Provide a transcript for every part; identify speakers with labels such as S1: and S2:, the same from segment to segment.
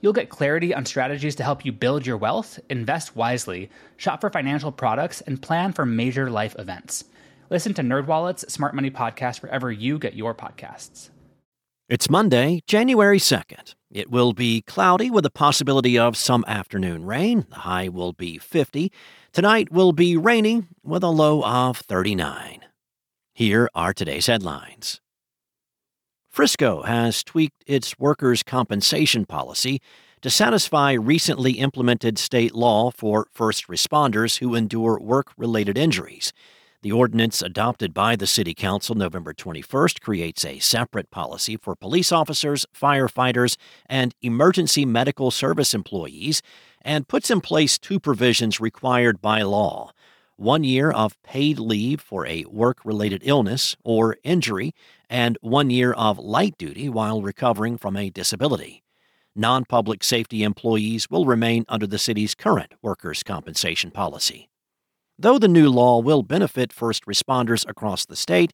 S1: You'll get clarity on strategies to help you build your wealth, invest wisely, shop for financial products, and plan for major life events. Listen to NerdWallet's Smart Money Podcast wherever you get your podcasts.
S2: It's Monday, January 2nd. It will be cloudy with a possibility of some afternoon rain. The high will be 50. Tonight will be rainy with a low of 39. Here are today's headlines. Frisco has tweaked its workers' compensation policy to satisfy recently implemented state law for first responders who endure work related injuries. The ordinance adopted by the City Council November 21st creates a separate policy for police officers, firefighters, and emergency medical service employees and puts in place two provisions required by law one year of paid leave for a work related illness or injury, and one year of light duty while recovering from a disability. Non public safety employees will remain under the city's current workers' compensation policy. Though the new law will benefit first responders across the state,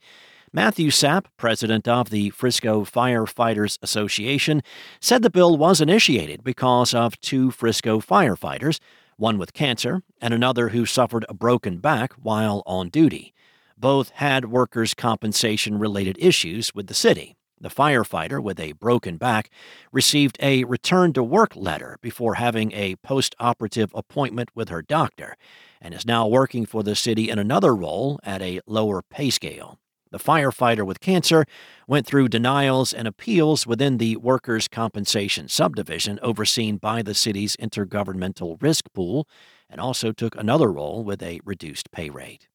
S2: Matthew Sapp, president of the Frisco Firefighters Association, said the bill was initiated because of two Frisco firefighters one with cancer and another who suffered a broken back while on duty. Both had workers' compensation related issues with the city. The firefighter with a broken back received a return to work letter before having a post operative appointment with her doctor and is now working for the city in another role at a lower pay scale. The firefighter with cancer went through denials and appeals within the Workers' Compensation Subdivision overseen by the city's intergovernmental risk pool and also took another role with a reduced pay rate.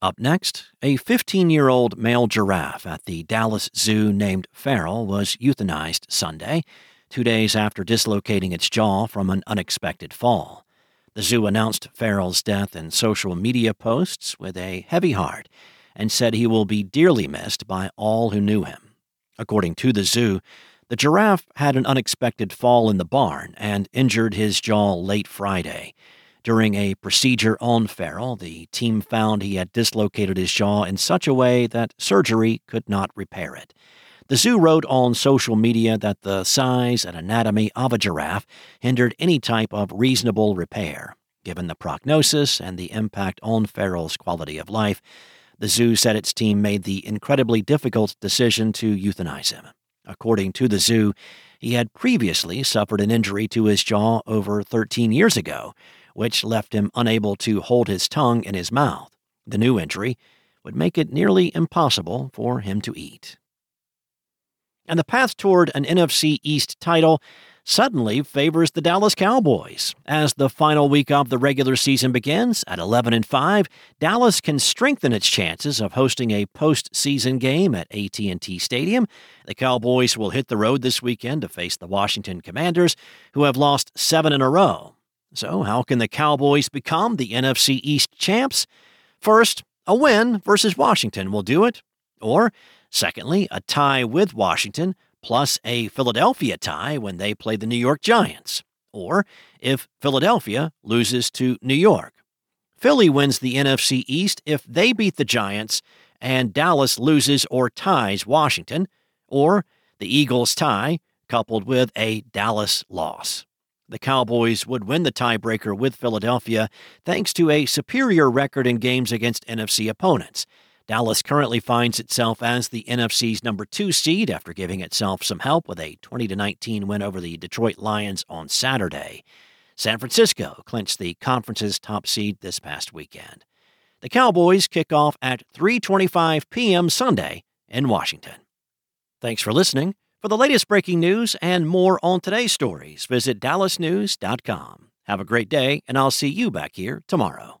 S2: Up next, a 15 year old male giraffe at the Dallas Zoo named Farrell was euthanized Sunday, two days after dislocating its jaw from an unexpected fall. The zoo announced Farrell's death in social media posts with a heavy heart and said he will be dearly missed by all who knew him. According to the zoo, the giraffe had an unexpected fall in the barn and injured his jaw late Friday. During a procedure on Farrell, the team found he had dislocated his jaw in such a way that surgery could not repair it. The zoo wrote on social media that the size and anatomy of a giraffe hindered any type of reasonable repair. Given the prognosis and the impact on Farrell's quality of life, the zoo said its team made the incredibly difficult decision to euthanize him. According to the zoo, he had previously suffered an injury to his jaw over 13 years ago, which left him unable to hold his tongue in his mouth. The new injury would make it nearly impossible for him to eat. And the path toward an NFC East title suddenly favors the Dallas Cowboys. As the final week of the regular season begins at 11 and 5, Dallas can strengthen its chances of hosting a postseason game at AT&T Stadium. The Cowboys will hit the road this weekend to face the Washington Commanders, who have lost 7 in a row. So, how can the Cowboys become the NFC East champs? First, a win versus Washington will do it. Or, secondly, a tie with Washington plus a Philadelphia tie when they play the New York Giants, or if Philadelphia loses to New York. Philly wins the NFC East if they beat the Giants and Dallas loses or ties Washington, or the Eagles tie coupled with a Dallas loss. The Cowboys would win the tiebreaker with Philadelphia thanks to a superior record in games against NFC opponents Dallas currently finds itself as the NFC's number 2 seed after giving itself some help with a 20 19 win over the Detroit Lions on Saturday. San Francisco clinched the conference's top seed this past weekend. The Cowboys kick off at 3:25 p.m. Sunday in Washington. Thanks for listening. For the latest breaking news and more on today's stories, visit dallasnews.com. Have a great day, and I'll see you back here tomorrow.